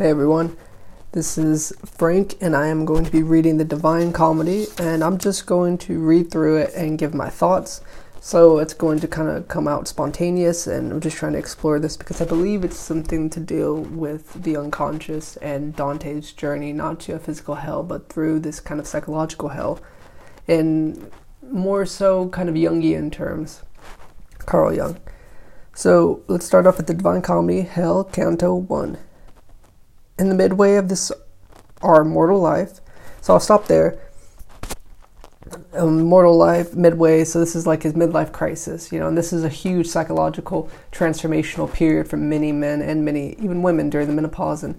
Hey everyone, this is Frank, and I am going to be reading the Divine Comedy, and I'm just going to read through it and give my thoughts. So it's going to kind of come out spontaneous, and I'm just trying to explore this because I believe it's something to deal with the unconscious and Dante's journey, not to a physical hell, but through this kind of psychological hell, in more so kind of Jungian terms. Carl Jung. So let's start off with the Divine Comedy, Hell, Canto 1 in the midway of this our mortal life. So I'll stop there. Um, mortal life midway. So this is like his midlife crisis, you know, and this is a huge psychological transformational period for many men and many even women during the menopause. And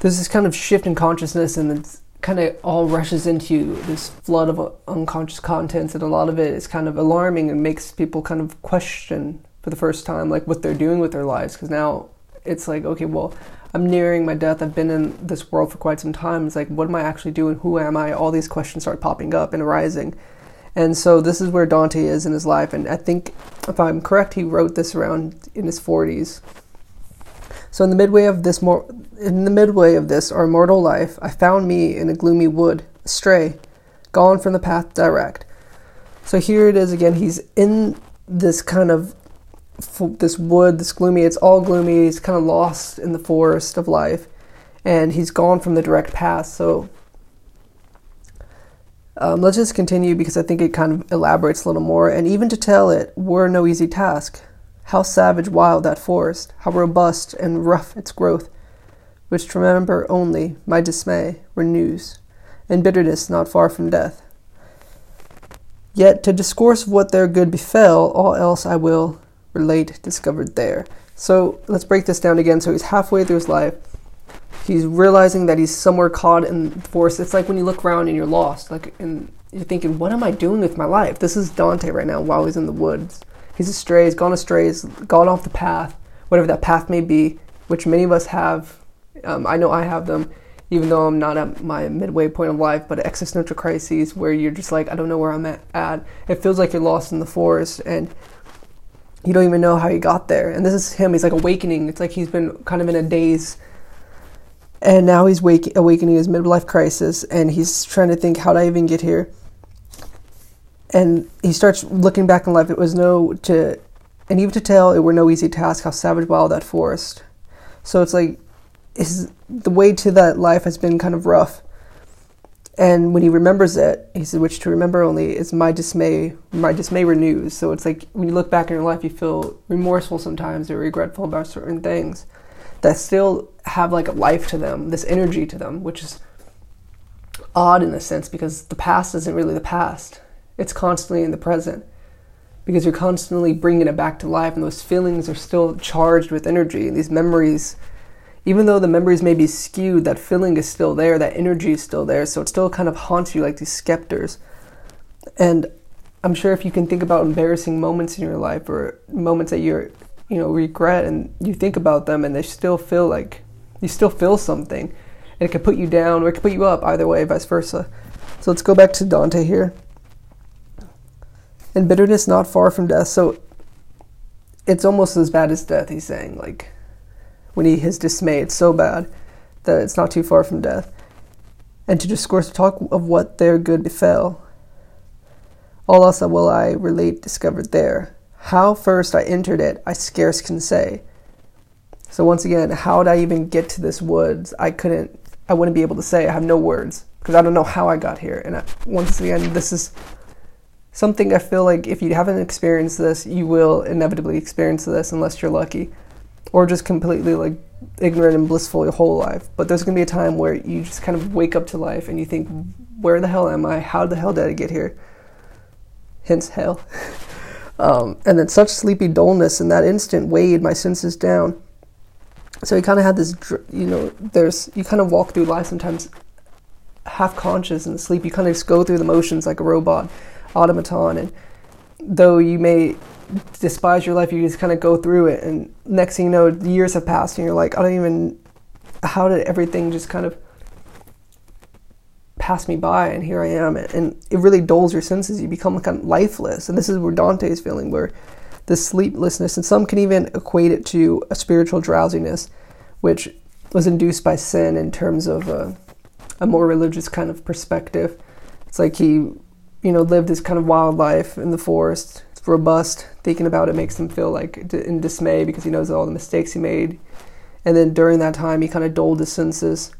there's this kind of shift in consciousness, and it kind of all rushes into you, this flood of unconscious contents, and a lot of it is kind of alarming and makes people kind of question for the first time like what they're doing with their lives because now it's like okay well I'm nearing my death. I've been in this world for quite some time. It's like, what am I actually doing? Who am I? All these questions start popping up and arising. And so this is where Dante is in his life. And I think, if I'm correct, he wrote this around in his 40s. So in the midway of this more, in the midway of this our mortal life, I found me in a gloomy wood, astray, gone from the path direct. So here it is again. He's in this kind of this wood, this gloomy. It's all gloomy. He's kind of lost in the forest of life, and he's gone from the direct path. So um, let's just continue because I think it kind of elaborates a little more. And even to tell it were no easy task. How savage, wild that forest! How robust and rough its growth! Which to remember only my dismay renews, and bitterness not far from death. Yet to discourse of what there good befell, all else I will relate discovered there. So let's break this down again. So he's halfway through his life. He's realizing that he's somewhere caught in the forest. It's like when you look around and you're lost, like and you're thinking, "What am I doing with my life?" This is Dante right now while he's in the woods. He's astray. He's gone astray. He's gone off the path, whatever that path may be, which many of us have. Um, I know I have them, even though I'm not at my midway point of life. But existential crises where you're just like, I don't know where I'm at. at. It feels like you're lost in the forest, and you don't even know how he got there. And this is him. He's like awakening. It's like he's been kind of in a daze. And now he's wake- awakening his midlife crisis and he's trying to think, how did I even get here? And he starts looking back in life. It was no to, and even to tell, it were no easy task how savage wild that forest. So it's like, is the way to that life has been kind of rough. And when he remembers it, he said, which to remember only is my dismay, my dismay renews. So it's like when you look back in your life, you feel remorseful sometimes or regretful about certain things that still have like a life to them, this energy to them, which is odd in a sense because the past isn't really the past. It's constantly in the present because you're constantly bringing it back to life and those feelings are still charged with energy and these memories even though the memories may be skewed, that feeling is still there, that energy is still there, so it still kind of haunts you like these specters. And I'm sure if you can think about embarrassing moments in your life or moments that you're, you know, regret and you think about them and they still feel like you still feel something and it could put you down or it could put you up, either way, vice versa. So let's go back to Dante here. And bitterness not far from death. So it's almost as bad as death, he's saying. Like, when he is dismayed so bad that it's not too far from death, and to discourse talk of what their good befell. All else will I relate discovered there. How first I entered it, I scarce can say. So once again, how did I even get to this woods? I couldn't, I wouldn't be able to say. I have no words because I don't know how I got here. And I, once again, this is something I feel like if you haven't experienced this, you will inevitably experience this unless you're lucky or just completely like ignorant and blissful your whole life. But there's going to be a time where you just kind of wake up to life and you think, where the hell am I? How the hell did I get here? Hence, hell. um, and then such sleepy dullness in that instant weighed my senses down. So you kind of had this, you know, there's, you kind of walk through life sometimes half conscious and asleep. You kind of just go through the motions like a robot, automaton. And though you may despise your life, you just kind of go through it, and next thing you know, years have passed, and you're like, I don't even. How did everything just kind of pass me by, and here I am, and it really dulls your senses. You become kind of lifeless, and this is where Dante is feeling, where the sleeplessness, and some can even equate it to a spiritual drowsiness, which was induced by sin in terms of a, a more religious kind of perspective. It's like he, you know, lived this kind of wild life in the forest. Robust. Thinking about it makes him feel like in dismay because he knows all the mistakes he made. And then during that time, he kind of dulled his senses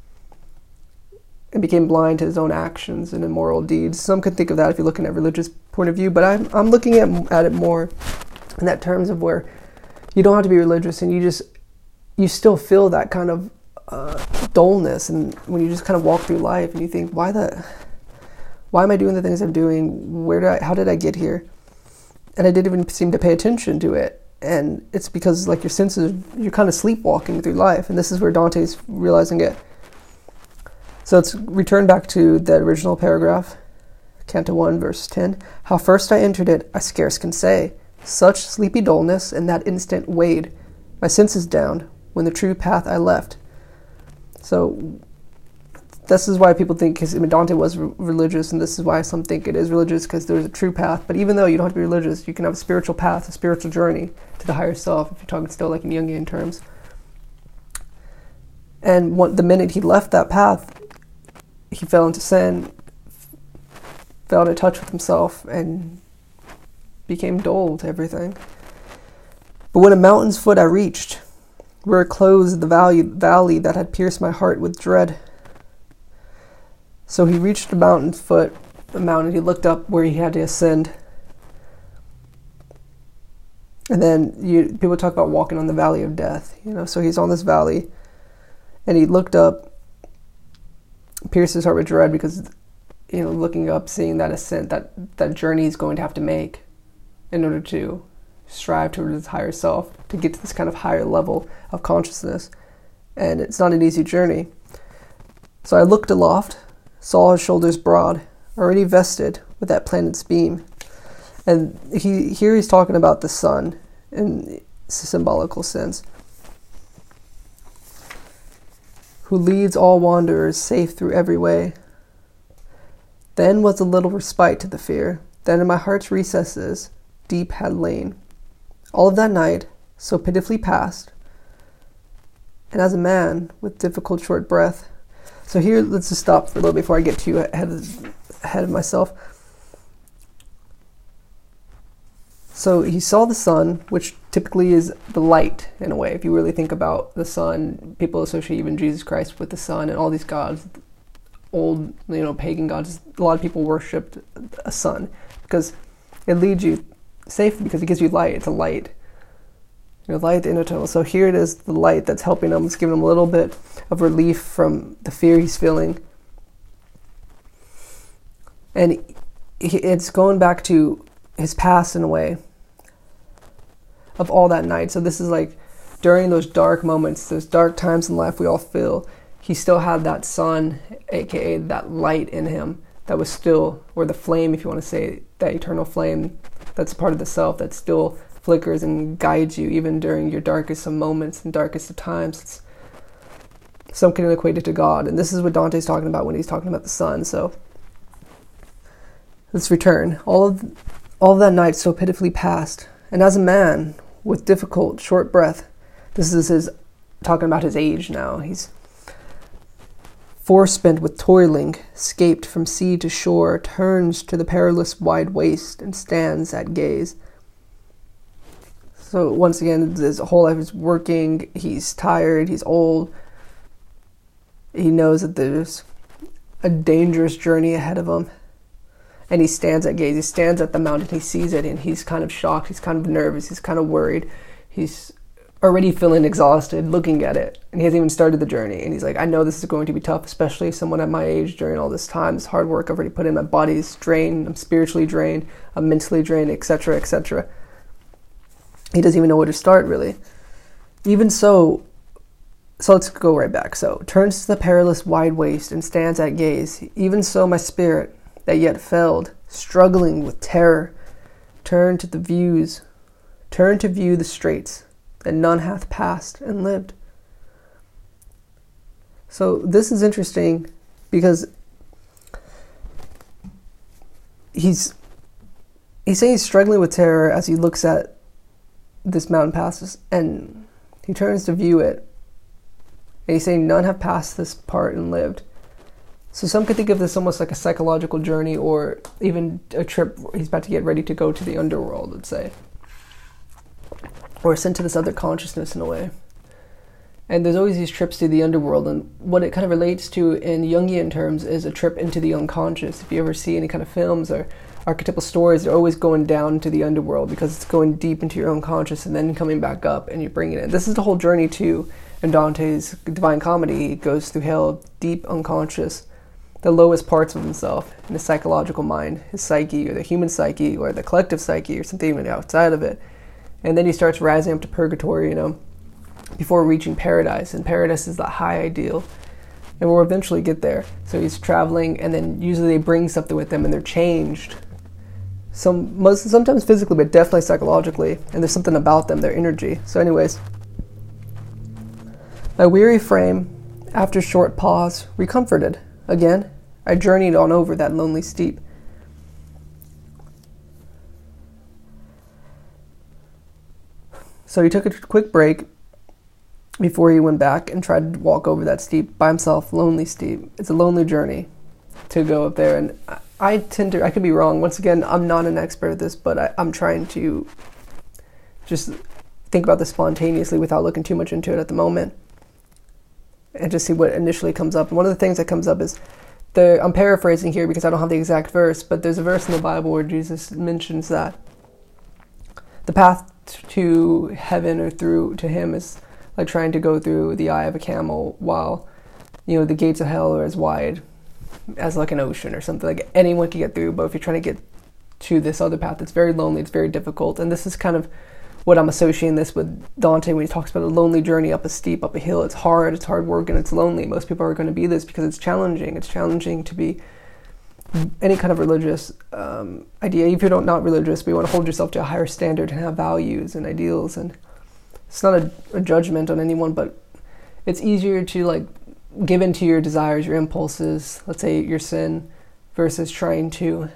and became blind to his own actions and immoral deeds. Some could think of that if you're looking at religious point of view, but I'm, I'm looking at, at it more in that terms of where you don't have to be religious and you just you still feel that kind of uh, dullness and when you just kind of walk through life and you think why the why am I doing the things I'm doing where did I how did I get here and I didn't even seem to pay attention to it. And it's because like your senses you're kind of sleepwalking through life and this is where Dante's realizing it. So let's return back to the original paragraph Canto 1 verse 10 how first I entered it I scarce can say. Such sleepy dullness in that instant weighed my senses down when the true path I left. So this is why people think because Dante was re- religious, and this is why some think it is religious because there's a true path. But even though you don't have to be religious, you can have a spiritual path, a spiritual journey to the higher self. If you're talking still like in Jungian terms. And the minute he left that path, he fell into sin, fell out of touch with himself, and became dull to everything. But when a mountain's foot I reached, where it closed the valley, valley that had pierced my heart with dread. So he reached the mountain's foot, the mountain, he looked up where he had to ascend. And then you, people talk about walking on the valley of death, you know. So he's on this valley, and he looked up, pierced his heart with dread because, you know, looking up, seeing that ascent, that that journey he's going to have to make, in order to strive towards his higher self to get to this kind of higher level of consciousness. And it's not an easy journey. So I looked aloft, saw his shoulders broad, already vested with that planet's beam. And he here he's talking about the sun in a symbolical sense. Who leads all wanderers safe through every way. Then was a little respite to the fear, then in my heart's recesses deep had lain. All of that night, so pitifully passed, and as a man with difficult short breath. So here, let's just stop for a little before I get too ahead of, ahead of myself. So he saw the sun, which typically is the light in a way. If you really think about the sun, people associate even Jesus Christ with the sun and all these gods, old, you know, pagan gods. A lot of people worshipped a sun because it leads you safe because it gives you light. It's a light. You know, light, the inner tunnel. So here it is, the light that's helping him. It's giving him a little bit of relief from the fear he's feeling. And it's going back to his past in a way of all that night. So this is like during those dark moments, those dark times in life we all feel, he still had that sun, aka that light in him that was still, or the flame, if you want to say, that eternal flame that's part of the self that's still flickers and guides you even during your darkest of moments and darkest of times. It's, some can equate it to God, and this is what Dante's talking about when he's talking about the sun. So let's return. All of all of that night so pitifully passed, and as a man with difficult short breath, this is his talking about his age now. He's forespent with toiling, scaped from sea to shore, turns to the perilous wide waste and stands at gaze. So once again, his whole life is working. He's tired. He's old. He knows that there's a dangerous journey ahead of him, and he stands at gaze. He stands at the mountain. He sees it, and he's kind of shocked. He's kind of nervous. He's kind of worried. He's already feeling exhausted looking at it and he hasn't even started the journey and he's like i know this is going to be tough especially someone at my age during all this time this hard work i've already put in my body's drained i'm spiritually drained i'm mentally drained etc etc he doesn't even know where to start really. Even so so let's go right back. So turns to the perilous wide waste and stands at gaze. Even so my spirit that yet failed struggling with terror turned to the views turned to view the straits that none hath passed and lived. So this is interesting because he's he's saying he's struggling with terror as he looks at this mountain passes and he turns to view it And he's saying none have passed this part and lived. So some could think of this almost like a psychological journey or even a trip he's about to get ready to go to the underworld, let's say. Or sent to this other consciousness in a way. And there's always these trips to the underworld, and what it kind of relates to in Jungian terms is a trip into the unconscious. If you ever see any kind of films or archetypal stories, they're always going down to the underworld because it's going deep into your own unconscious and then coming back up and you bring it. This is the whole journey too in Dante's Divine Comedy. Goes through hell, deep unconscious, the lowest parts of himself in his psychological mind, his psyche, or the human psyche, or the collective psyche, or something even outside of it. And then he starts rising up to purgatory, you know, before reaching paradise. And paradise is the high ideal. And we'll eventually get there. So he's traveling, and then usually they bring something with them and they're changed. Some, most, sometimes physically, but definitely psychologically. And there's something about them, their energy. So, anyways, my weary frame, after short pause, recomforted. Again, I journeyed on over that lonely steep. So he took a quick break before he went back and tried to walk over that steep by himself, lonely steep. It's a lonely journey to go up there, and I tend to, I could be wrong. Once again, I'm not an expert at this, but I, I'm trying to just think about this spontaneously without looking too much into it at the moment and just see what initially comes up. And one of the things that comes up is the, I'm paraphrasing here because I don't have the exact verse, but there's a verse in the Bible where Jesus mentions that the path to heaven or through to him is like trying to go through the eye of a camel while you know the gates of hell are as wide as like an ocean or something like anyone can get through but if you're trying to get to this other path it's very lonely it's very difficult and this is kind of what i'm associating this with dante when he talks about a lonely journey up a steep up a hill. It's hard it's hard work and it's lonely. Most people are going to be this because it's challenging. It's challenging to be any kind of religious um, idea. If you're not religious but you want to hold yourself to a higher standard and have values and ideals and it's not a, a judgment on anyone, but it's easier to like give in to your desires, your impulses, let's say your sin, versus trying to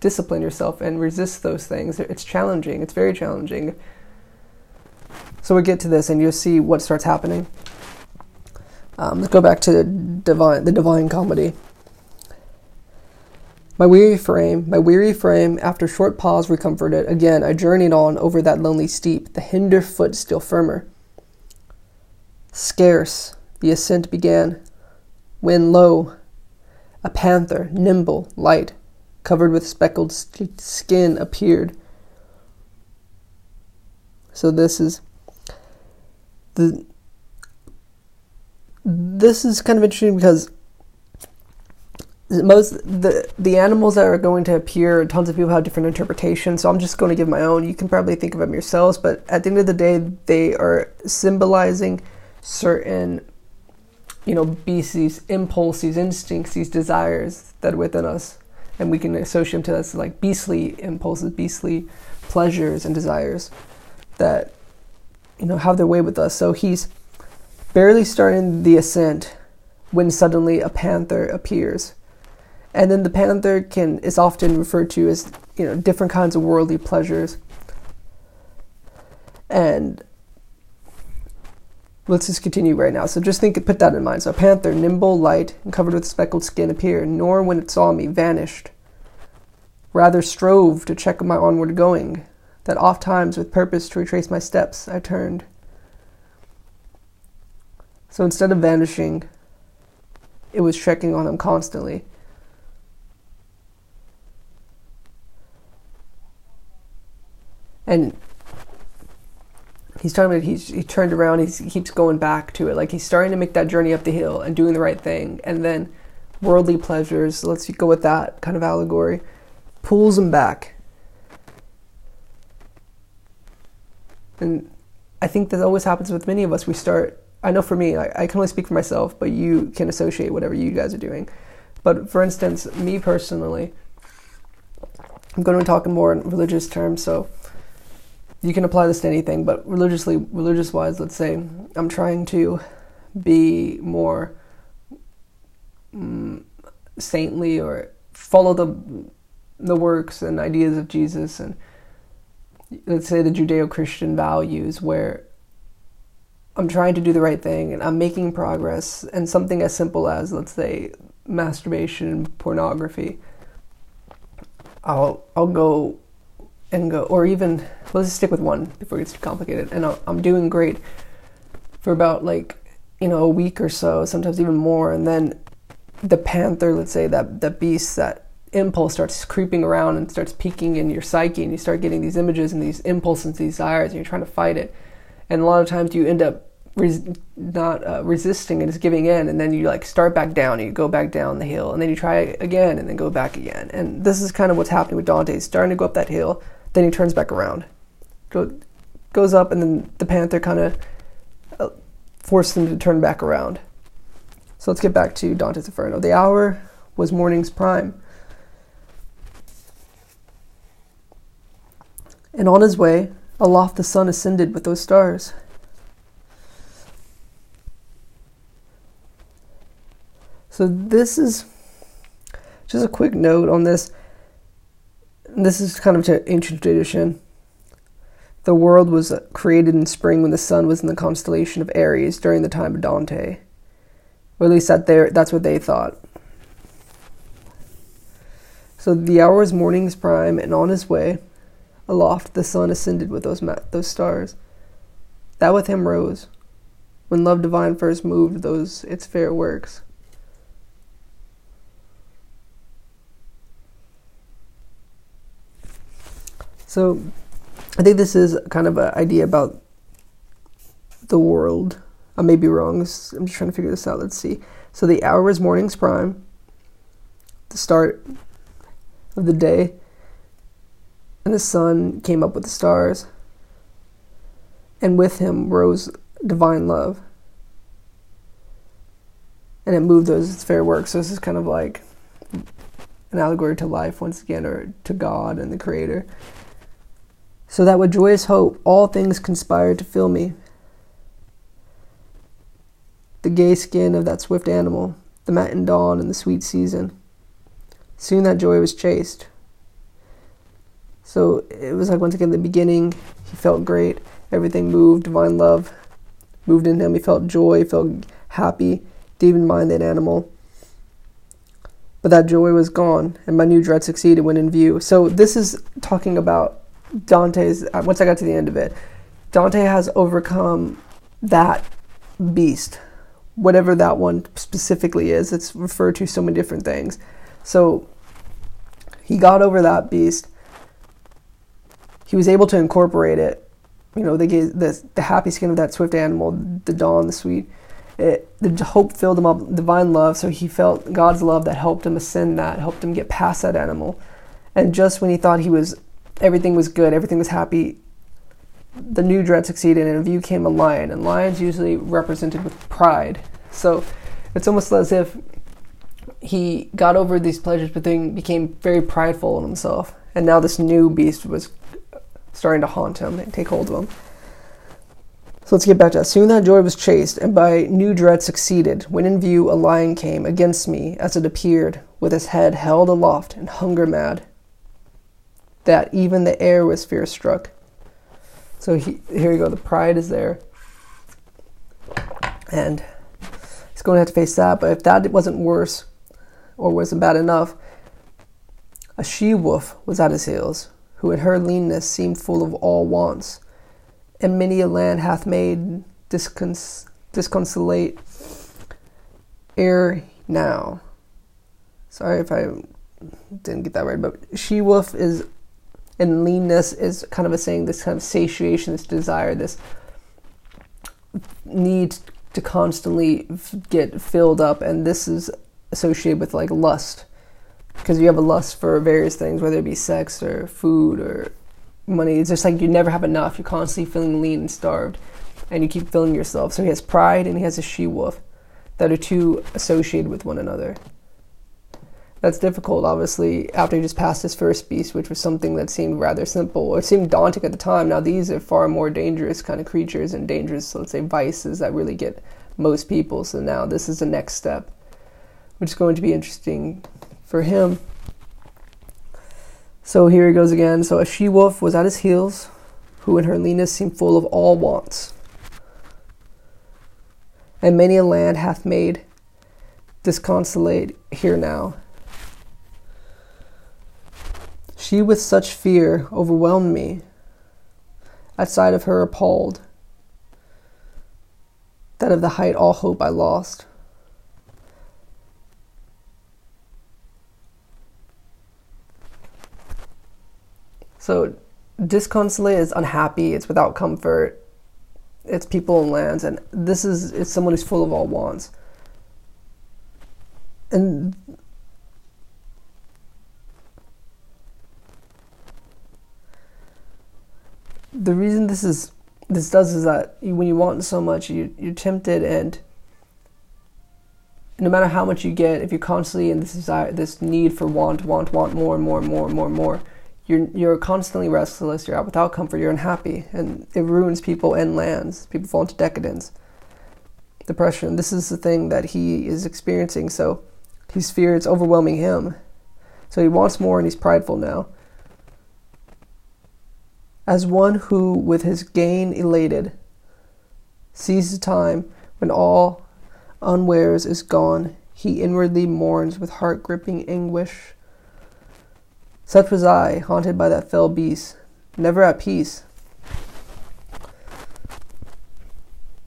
discipline yourself and resist those things. It's challenging. It's very challenging. So we get to this, and you'll see what starts happening. Um, let's go back to the divine, the divine comedy. My weary frame, my weary frame, after short pause recomforted, again I journeyed on over that lonely steep, the hinder foot still firmer. Scarce the ascent began, when lo, a panther, nimble, light, covered with speckled skin, appeared. So this is the this is kind of interesting because most the the animals that are going to appear tons of people have different interpretations so i'm just going to give my own you can probably think of them yourselves but at the end of the day they are symbolizing certain you know beasts these impulses instincts these desires that are within us. And we can associate them to us like beastly impulses beastly pleasures and desires that you know have their way with us. So he's barely starting the ascent when suddenly a panther appears. And then the panther can is often referred to as you know different kinds of worldly pleasures. And let's just continue right now. So just think, put that in mind. So a panther, nimble, light, and covered with speckled skin, appeared, nor when it saw me vanished. Rather strove to check my onward going, that oft times with purpose to retrace my steps I turned. So instead of vanishing, it was checking on him constantly. and he's talking about he's he turned around he's, he keeps going back to it. Like he's starting to make that journey up the hill and doing the right thing. And then worldly pleasures let's go with that kind of allegory pulls him back. And i think that always happens with many of us. We start i know for me I, I can only speak for myself but you can associate whatever you guys are doing. But for instance me personally i'm going to be talking more in religious terms so you can apply this to anything, but religiously, religious wise, let's say I'm trying to be more um, saintly or follow the the works and ideas of Jesus, and let's say the Judeo-Christian values, where I'm trying to do the right thing and I'm making progress and something as simple as let's say masturbation, pornography. I'll I'll go and go or even let's just stick with one before it gets too complicated. And I'm doing great for about like you know a week or so, sometimes even more. And then the panther, let's say that that beast that impulse starts creeping around and starts peeking in your psyche and you start getting these images and these impulses and these desires and you're trying to fight it. And a lot of times you end up res- not uh, resisting and just giving in. And then you like start back down and you go back down the hill. And then you try again and then go back again. And this is kind of what's happening with dante. He's starting to go up that hill then he turns back around go, goes up and then the panther kind of uh, forces him to turn back around so let's get back to dante's inferno the hour was morning's prime and on his way, aloft the sun ascended with those stars. So, this is just a quick note on this. This is kind of to ancient tradition. The world was created in spring when the sun was in the constellation of Aries during the time of Dante. Or at least that that's what they thought. So the hour is morning's prime, and on his way, Aloft the sun ascended with those, ma- those stars. That with him rose, when love divine first moved those its fair works. So, I think this is kind of an idea about the world. I may be wrong. I'm just trying to figure this out. Let's see. So the hour is morning's prime, the start of the day and the sun came up with the stars, and with him rose divine love. And it moved those fair works. So this is kind of like an allegory to life once again, or to God and the Creator. So that with joyous hope all things conspired to fill me. The gay skin of that swift animal, the matin dawn and the sweet season. Soon that joy was chased, so it was like once again the beginning. He felt great. Everything moved. Divine love moved in him. He felt joy. He felt happy. Didn't even mind that animal. But that joy was gone, and my new dread succeeded when in view. So this is talking about Dante's. Uh, once I got to the end of it, Dante has overcome that beast, whatever that one specifically is. It's referred to so many different things. So he got over that beast he was able to incorporate it. You know, they gave the the happy skin of that swift animal, the dawn, the sweet. It, the hope filled him up, divine love. So he felt God's love that helped him ascend that, helped him get past that animal. And just when he thought he was, everything was good, everything was happy, the new dread succeeded, and in view came a lion. And lions usually represented with pride. So it's almost as if he got over these pleasures, but then became very prideful in himself. And now this new beast was starting to haunt him and take hold of him. So let's get back to that. Soon that joy was chased, and by new dread succeeded. When in view a lion came against me, as it appeared, with his head held aloft and hunger mad, that even the air was fear struck. So he, here you go. The pride is there, and he's going to have to face that. But if that wasn't worse, or wasn't bad enough, a she wolf was at his heels who in her leanness seemed full of all wants, and many a land hath made discons- disconsolate ere now. Sorry if I didn't get that right, but she wolf is and leanness is kind of a saying this kind of satiation, this desire, this need to constantly get filled up, and this is associated with like lust because you have a lust for various things, whether it be sex or food or money. It's just like you never have enough. You're constantly feeling lean and starved, and you keep filling yourself. So he has pride and he has a she wolf that are two associated with one another. That's difficult, obviously, after he just passed his first beast, which was something that seemed rather simple or seemed daunting at the time. Now, these are far more dangerous kind of creatures and dangerous, let's say, vices that really get most people. So now this is the next step, which is going to be interesting for him. So here he goes again. So a she wolf was at his heels, who in her leanness seemed full of all wants. and many a land hath made disconsolate here now. She with such fear overwhelmed me, at sight of her appalled, that of the height all hope I lost. So, disconsolate is unhappy, it's without comfort, it's people and lands, and this is it's someone who's full of all wants. And the reason this is this does is that when you want so much, you you're tempted, and no matter how much you get, if you're constantly in this desire, this need for want, want, want more, and more, and more, and more, and more, you're you're constantly restless. You're out without comfort. You're unhappy, and it ruins people and lands. People fall into decadence, depression. This is the thing that he is experiencing. So, his fear is overwhelming him. So he wants more, and he's prideful now. As one who, with his gain elated, sees the time when all unwares is gone, he inwardly mourns with heart gripping anguish such was I, haunted by that fell beast, never at peace.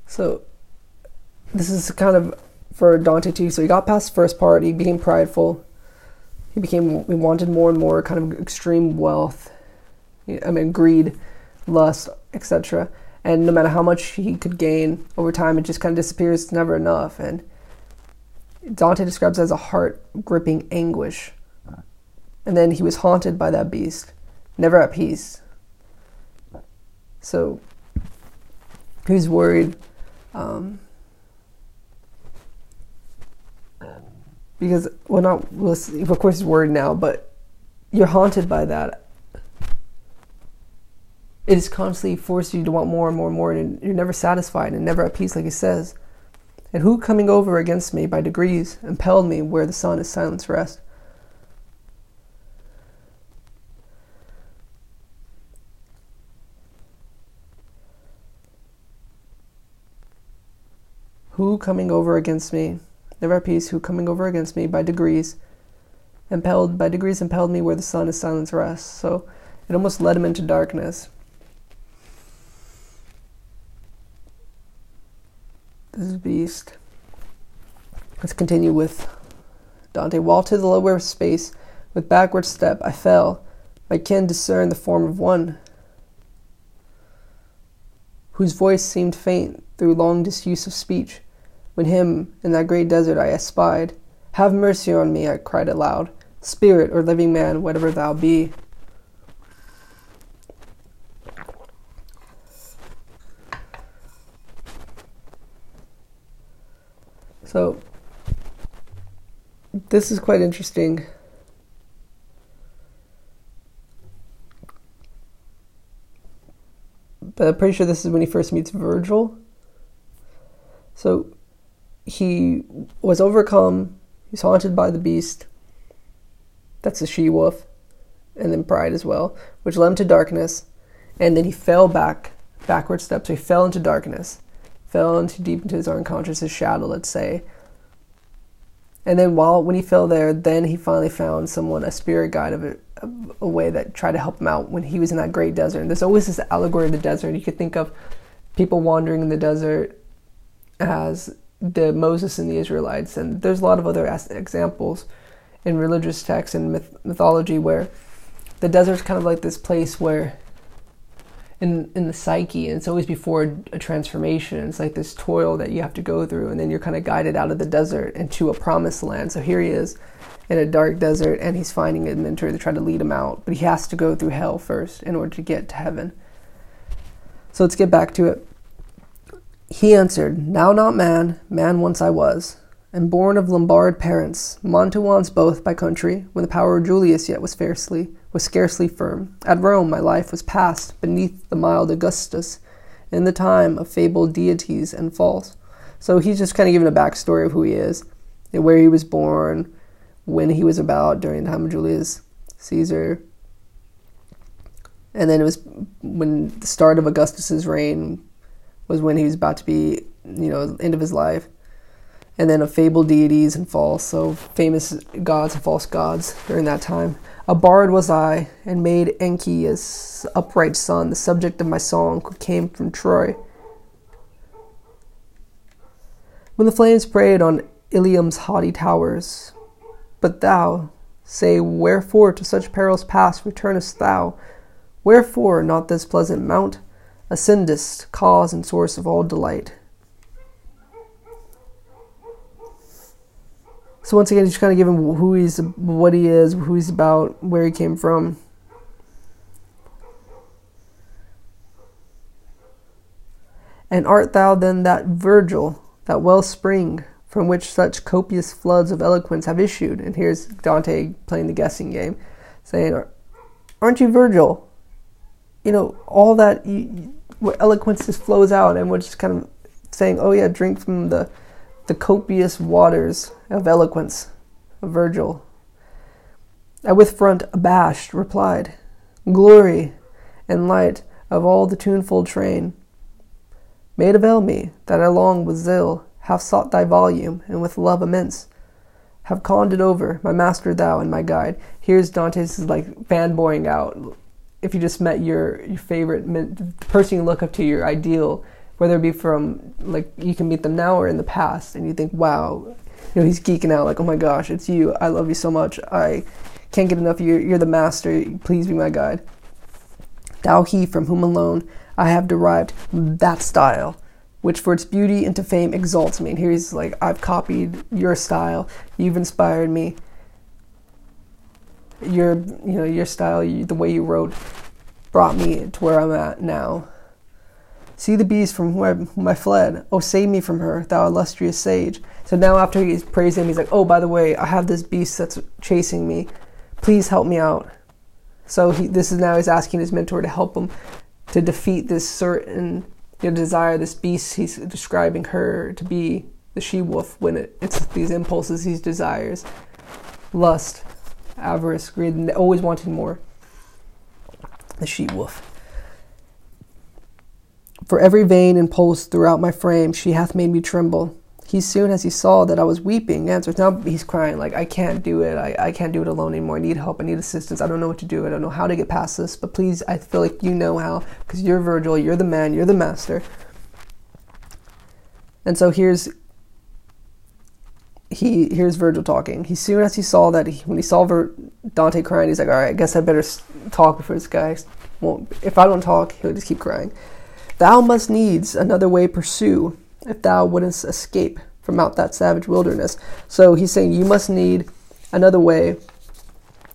So, this is kind of for Dante too. So he got past first part. He became prideful. He became he wanted more and more kind of extreme wealth. I mean greed, lust, etc. And no matter how much he could gain over time, it just kind of disappears. It's never enough. And Dante describes it as a heart gripping anguish. And then he was haunted by that beast, never at peace. So he was worried um, because, well, not, of course, he's worried now, but you're haunted by that. It is constantly forcing you to want more and more and more, and you're never satisfied and never at peace, like he says. And who coming over against me by degrees impelled me where the sun is silence rest? who coming over against me, never at peace, who coming over against me by degrees, impelled by degrees impelled me where the sun is silence rests. So it almost led him into darkness. This beast. Let's continue with Dante. While to the lower space, with backward step, I fell. My kin discerned the form of one whose voice seemed faint through long disuse of speech. When him in that great desert I espied, Have mercy on me, I cried aloud, Spirit or living man, whatever thou be. So, this is quite interesting. but I'm pretty sure this is when he first meets Virgil. So he was overcome, he's haunted by the beast. That's the she wolf, and then pride as well, which led him to darkness. And then he fell back, backward step. So he fell into darkness, fell into deep into his unconscious, his shadow, let's say. And then while when he fell there, then he finally found someone, a spirit guide of it, a way that tried to help him out when he was in that great desert. And there's always this allegory of the desert. You could think of people wandering in the desert as the Moses and the Israelites, and there's a lot of other examples in religious texts and myth- mythology where the desert's kind of like this place where in in the psyche and it's always before a transformation it's like this toil that you have to go through and then you're kind of guided out of the desert into a promised land so here he is in a dark desert and he's finding a mentor to try to lead him out, but he has to go through hell first in order to get to heaven. So let's get back to it. He answered, Now not man, man once I was, and born of Lombard parents, Mantuans both by country, when the power of Julius yet was fiercely was scarcely firm. At Rome my life was passed beneath the mild Augustus, in the time of fabled deities and false. So he's just kind of giving a backstory of who he is, and where he was born, when he was about during the time of Julius Caesar. And then it was when the start of Augustus's reign, was when he was about to be, you know, end of his life. And then of fabled deities and false, so famous gods and false gods during that time. A bard was I, and made Anchises' upright son the subject of my song, who came from Troy. When the flames preyed on Ilium's haughty towers, but thou, say, wherefore to such perils past returnest thou? Wherefore not this pleasant mount ascendest, cause and source of all delight? So once again, just kind of give him who he's, what he is, who he's about, where he came from. And art thou then that Virgil, that wellspring from which such copious floods of eloquence have issued? And here's Dante playing the guessing game, saying, "Aren't you Virgil? You know all that you, eloquence just flows out, and we're just kind of saying, oh yeah, drink from the the copious waters of eloquence of Virgil. I with front abashed replied, Glory and light of all the tuneful train, may it avail me that I long with zeal have sought thy volume, and with love immense have conned it over, my master thou and my guide. Here's Dante's like fanboying out. If you just met your your favorite person you look up to, your ideal whether it be from like you can meet them now or in the past, and you think, wow, you know, he's geeking out, like, oh my gosh, it's you. I love you so much. I can't get enough of you. You're the master. Please be my guide. Thou he from whom alone I have derived that style, which for its beauty into fame exalts me. And here he's like, I've copied your style. You've inspired me. Your, you know, your style, the way you wrote, brought me to where I'm at now. See the beast from whom I, whom I fled. Oh, save me from her, thou illustrious sage. So now, after he's praised him, he's like, Oh, by the way, I have this beast that's chasing me. Please help me out. So he, this is now he's asking his mentor to help him to defeat this certain you know, desire, this beast. He's describing her to be the she wolf when it, it's these impulses, these desires, lust, avarice, greed, always wanting more. The she wolf. For every vein and pulse throughout my frame, she hath made me tremble. He soon as he saw that I was weeping answers. Now he's crying, like, I can't do it. I, I can't do it alone anymore. I need help. I need assistance. I don't know what to do. I don't know how to get past this. But please, I feel like you know how, because you're Virgil, you're the man, you're the master. And so here's he here's Virgil talking. He soon as he saw that he, when he saw Ver, Dante crying, he's like, "All right, I guess I better talk before this guy won't. If I don't talk, he'll just keep crying." Thou must needs another way pursue if thou wouldst escape from out that savage wilderness. So he's saying you must need another way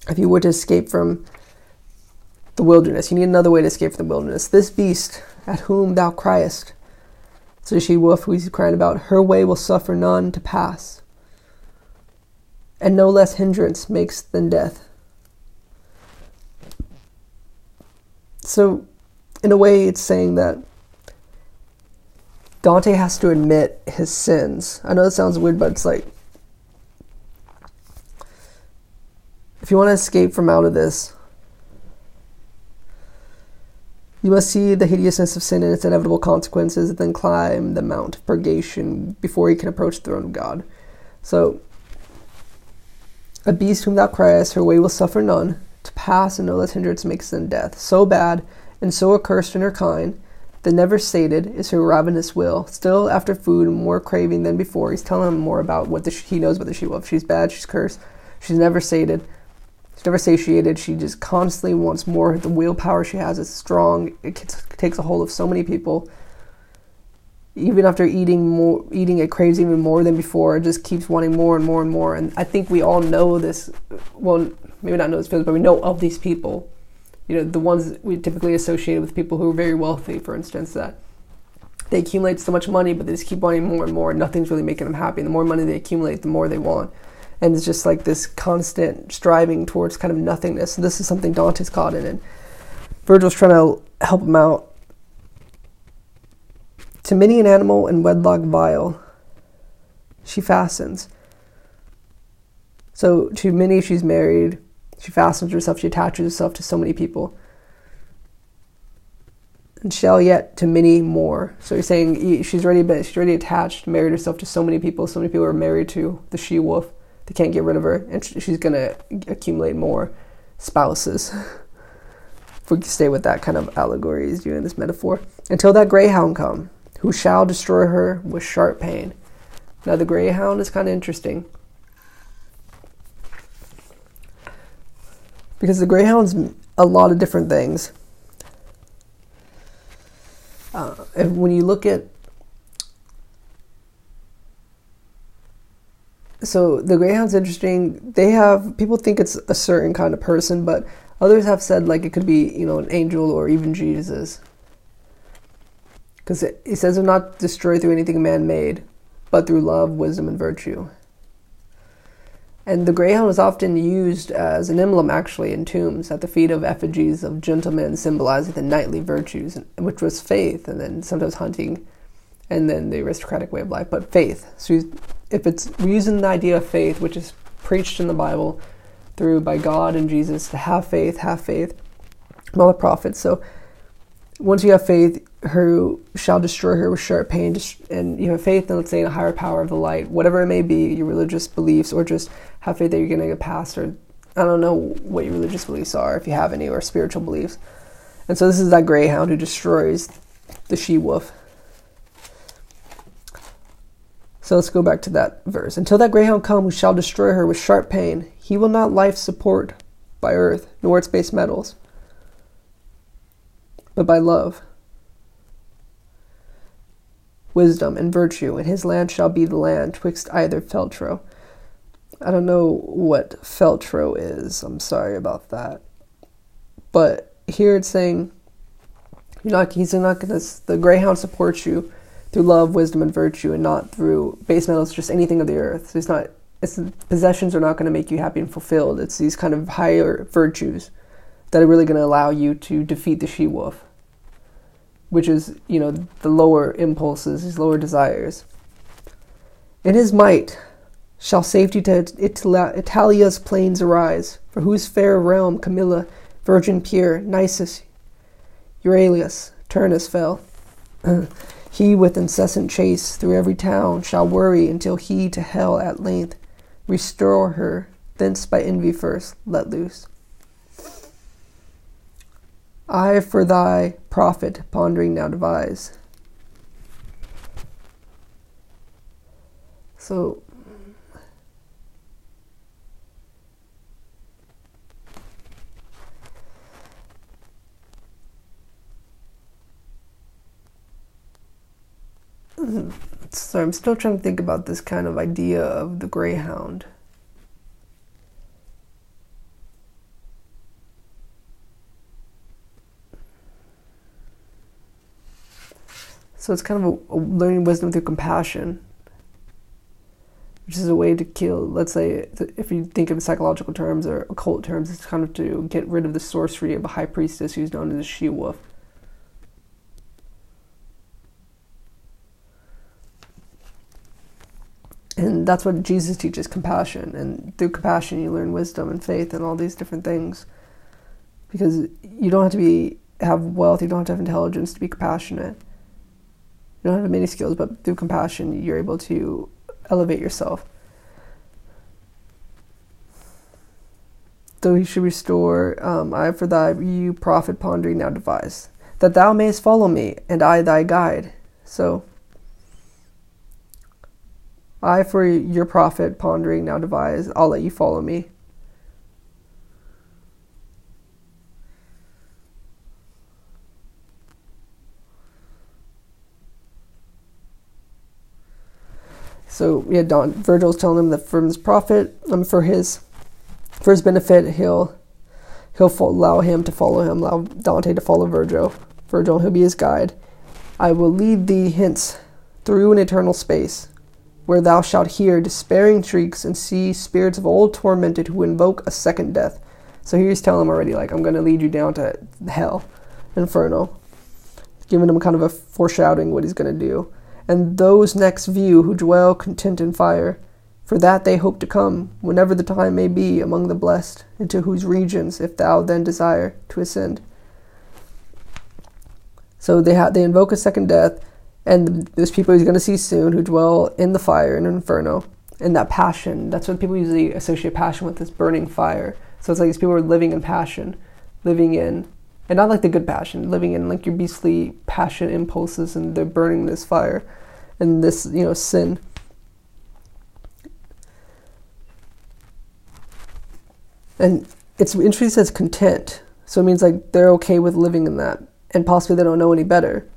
if you were to escape from the wilderness. You need another way to escape from the wilderness. This beast at whom thou criest, so she wolf who he's crying about, her way will suffer none to pass, and no less hindrance makes than death. So, in a way, it's saying that Dante has to admit his sins. I know it sounds weird, but it's like if you want to escape from out of this, you must see the hideousness of sin and its inevitable consequences, and then climb the mount of purgation before you can approach the throne of God. So, a beast whom thou criest, her way will suffer none. To pass and no less hindrance makes than death. So bad and so accursed in her kind the never sated is her ravenous will. Still after food, more craving than before. He's telling him more about what the, he knows about the she-wolf. She's bad. She's cursed. She's never sated. She's never satiated. She just constantly wants more. The willpower she has is strong. It takes a hold of so many people. Even after eating more, eating it craves even more than before. It just keeps wanting more and more and more. And I think we all know this. Well, maybe not know this feelings, but we know of these people you know the ones we typically associate with people who are very wealthy, for instance, that they accumulate so much money, but they just keep wanting more and more, and nothing's really making them happy. And the more money they accumulate, the more they want, and it's just like this constant striving towards kind of nothingness. And this is something Dante's caught in, and Virgil's trying to help him out. To many an animal in wedlock vile, she fastens. So to many, she's married she fastens herself, she attaches herself to so many people. and shall yet to many more. So you're saying she's already been, she's already attached, married herself to so many people. So many people are married to the she wolf. They can't get rid of her, and she's gonna accumulate more spouses. if we stay with that kind of allegory, is doing this metaphor. Until that greyhound come, who shall destroy her with sharp pain. Now the greyhound is kind of interesting. Because the greyhound's a lot of different things. Uh, and when you look at so the greyhound's interesting. They have people think it's a certain kind of person but others have said like it could be you know an angel or even jesus. Because it, it says they're not destroyed through anything man-made but through love wisdom and virtue and the greyhound was often used as an emblem, actually, in tombs at the feet of effigies of gentlemen, symbolizing the knightly virtues, which was faith, and then sometimes hunting, and then the aristocratic way of life. But faith. So if it's using the idea of faith, which is preached in the Bible through by God and Jesus, to have faith, have faith, all the prophets. So once you have faith, who shall destroy her with sharp pain, and you have faith in, let's say, a higher power of the light, whatever it may be, your religious beliefs, or just have faith that you're going to get past, or I don't know what your religious beliefs are, if you have any, or spiritual beliefs. And so this is that greyhound who destroys the she wolf. So let's go back to that verse. Until that greyhound come who shall destroy her with sharp pain, he will not life support by earth, nor its base metals, but by love wisdom and virtue, and his land shall be the land twixt either feltro. I don't know what feltro is. I'm sorry about that. But here it's saying you're not he's not gonna the greyhound supports you through love, wisdom, and virtue, and not through base metals, just anything of the earth. So it's not it's possessions are not going to make you happy and fulfilled. It's these kind of higher virtues that are really going to allow you to defeat the she wolf which is, you know, the lower impulses, his lower desires. In his might shall safety to Italia's plains arise, for whose fair realm Camilla, virgin pure, Nisus, Euryalus, Turnus fell. he with incessant chase through every town shall worry until he to hell at length restore her, thence by envy first let loose. I for thy profit pondering now devise. So so I'm still trying to think about this kind of idea of the greyhound. So it's kind of a, a learning wisdom through compassion, which is a way to kill. Let's say, if you think of psychological terms or occult terms, it's kind of to get rid of the sorcery of a high priestess who's known as a she wolf. And that's what Jesus teaches compassion. And through compassion, you learn wisdom and faith and all these different things. Because you don't have to be have wealth, you don't have to have intelligence to be compassionate. You don't have many skills, but through compassion, you're able to elevate yourself. Though he should restore, um, I for thy you profit pondering now devise, that thou mayest follow me, and I thy guide. So, I for your profit pondering now devise, I'll let you follow me. So yeah, Don Virgil's telling him that for his profit, um, for his for his benefit, he'll he'll allow him to follow him, allow Dante to follow Virgil. Virgil, he'll be his guide. I will lead thee hence through an eternal space, where thou shalt hear despairing shrieks and see spirits of old tormented who invoke a second death. So he's telling him already, like, I'm going to lead you down to hell, inferno, giving him kind of a foreshadowing what he's going to do and those next view who dwell content in fire. For that they hope to come, whenever the time may be, among the blessed, into whose regions, if thou then desire, to ascend. So they ha- they invoke a second death, and there's people he's going to see soon who dwell in the fire in inferno. And that passion, that's what people usually associate passion with, this burning fire. So it's like these people are living in passion, living in, and not like the good passion, living in like your beastly passion impulses, and they're burning this fire and this, you know, sin. And it's interesting it says content. So it means like they're okay with living in that, and possibly they don't know any better.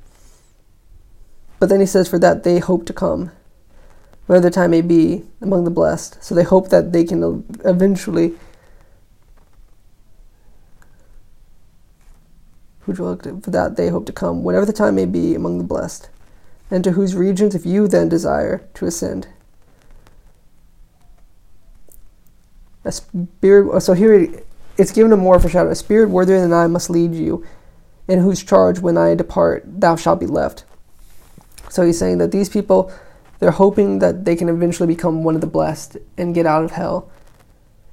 But then he says, for that they hope to come, whatever the time may be, among the blessed. So they hope that they can eventually. Who dwelt for that they hope to come, whatever the time may be, among the blessed, and to whose regions if you then desire to ascend. A spirit. Oh, so here it's given a more foreshadow. A spirit worthier than I must lead you, in whose charge when I depart thou shalt be left. So he's saying that these people, they're hoping that they can eventually become one of the blessed and get out of hell.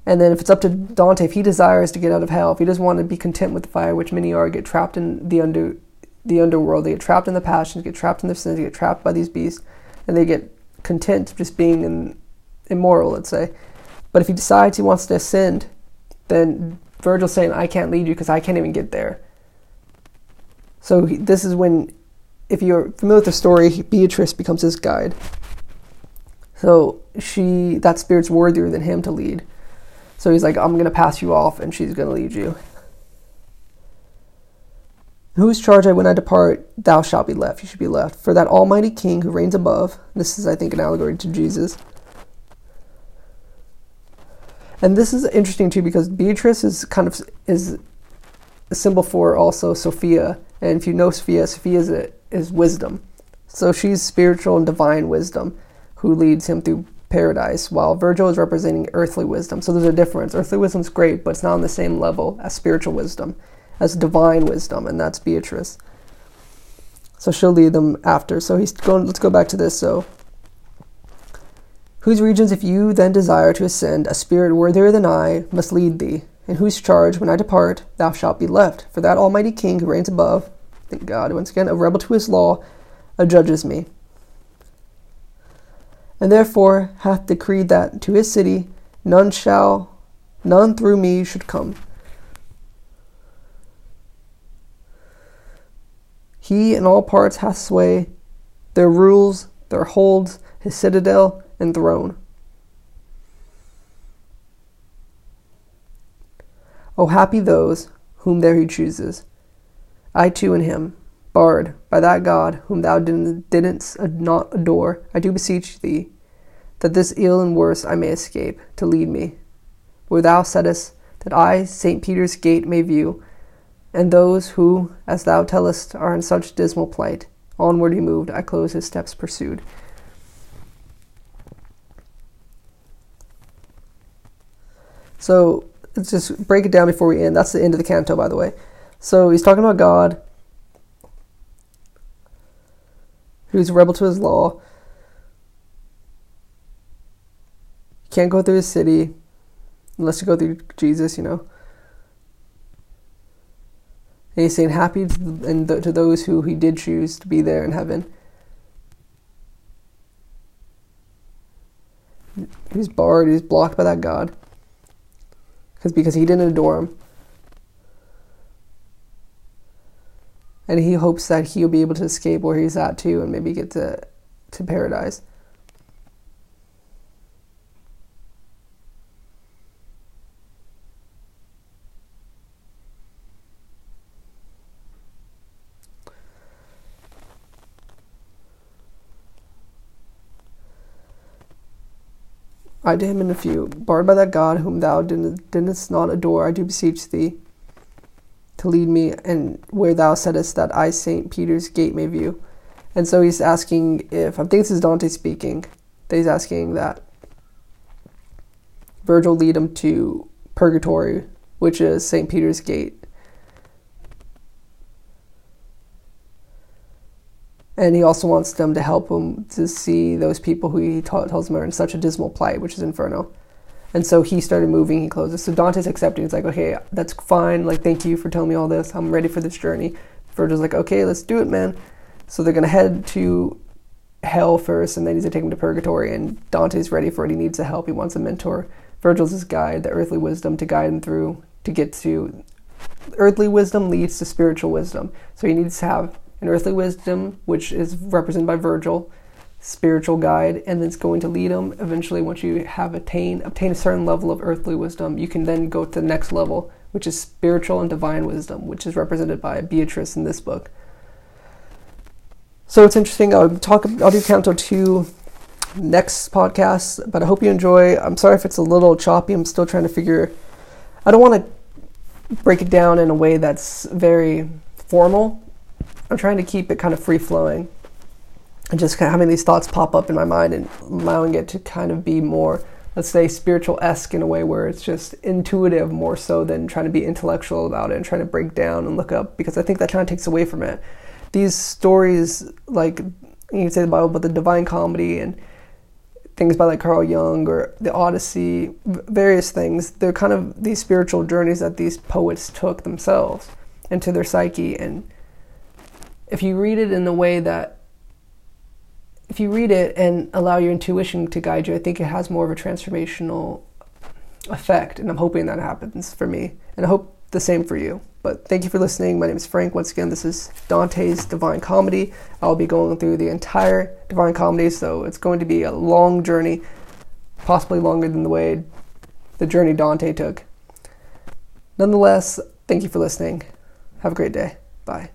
And then if it's up to Dante, if he desires to get out of hell, if he doesn't want to be content with the fire, which many are, get trapped in the under the underworld, they get trapped in the passions, get trapped in their sins, get trapped by these beasts, and they get content just being in, immoral, let's say. But if he decides he wants to ascend, then Virgil's saying, I can't lead you because I can't even get there. So he, this is when, if you're familiar with the story, Beatrice becomes his guide. So she, that spirit's worthier than him to lead. So he's like, I'm going to pass you off and she's going to lead you. Whose charge I when I depart, thou shalt be left. You should be left. For that Almighty King who reigns above, this is, I think, an allegory to Jesus, and this is interesting too because Beatrice is kind of is a symbol for also Sophia, and if you know Sophia, Sophia is, a, is wisdom. So she's spiritual and divine wisdom who leads him through paradise, while Virgil is representing earthly wisdom. So there's a difference. Earthly wisdom's great, but it's not on the same level as spiritual wisdom, as divine wisdom, and that's Beatrice. So she'll lead them after. So he's going. Let's go back to this. So whose regions, if you then desire to ascend, a spirit worthier than I must lead thee, in whose charge, when I depart, thou shalt be left. For that Almighty King who reigns above, thank God, once again, a rebel to his law, adjudges me. And therefore hath decreed that to his city none shall, none through me should come. He in all parts hath sway, there rules, there holds, his citadel, and throne. O happy those whom there he chooses. I too in him, barred by that God whom thou didst not adore, I do beseech thee, that this ill and worse I may escape, to lead me, where thou saidst that I St. Peter's gate may view, and those who, as thou tellest, are in such dismal plight, onward he moved, I close his steps pursued. So let's just break it down before we end. That's the end of the canto, by the way. So he's talking about God, who's a rebel to his law. You can't go through his city unless you go through Jesus, you know. And he's saying, Happy to, and to those who he did choose to be there in heaven. He's barred, he's blocked by that God because because he didn't adore him. And he hopes that he'll be able to escape where he's at too and maybe get to to paradise. I to him in a few, barred by that God whom thou didst not adore, I do beseech thee to lead me and where thou saidst that I Saint Peter's gate may view. And so he's asking if I think this is Dante speaking, that he's asking that Virgil lead him to purgatory, which is Saint Peter's gate. and he also wants them to help him to see those people who he ta- tells him are in such a dismal plight, which is Inferno. And so he started moving, he closes. So Dante's accepting. It's like, okay, that's fine. Like, thank you for telling me all this. I'm ready for this journey. Virgil's like, okay, let's do it, man. So they're gonna head to hell first, and then he's gonna take him to purgatory. And Dante's ready for it. He needs the help. He wants a mentor. Virgil's his guide, the earthly wisdom to guide him through to get to. Earthly wisdom leads to spiritual wisdom. So he needs to have an earthly wisdom, which is represented by Virgil, spiritual guide, and it's going to lead them Eventually, once you have attained obtain a certain level of earthly wisdom, you can then go to the next level, which is spiritual and divine wisdom, which is represented by Beatrice in this book. So it's interesting. I'll talk. I'll do Canto two next podcast, but I hope you enjoy. I'm sorry if it's a little choppy. I'm still trying to figure. I don't want to break it down in a way that's very formal. I'm trying to keep it kind of free flowing and just kind of having these thoughts pop up in my mind and allowing it to kind of be more, let's say, spiritual esque in a way where it's just intuitive more so than trying to be intellectual about it and trying to break down and look up because I think that kind of takes away from it. These stories, like you can say the Bible, but the Divine Comedy and things by like Carl Jung or the Odyssey, various things, they're kind of these spiritual journeys that these poets took themselves into their psyche. And if you read it in a way that if you read it and allow your intuition to guide you, I think it has more of a transformational effect. And I'm hoping that happens for me. And I hope the same for you. But thank you for listening. My name is Frank. Once again, this is Dante's Divine Comedy. I'll be going through the entire Divine Comedy, so it's going to be a long journey, possibly longer than the way the journey Dante took. Nonetheless, thank you for listening. Have a great day. Bye.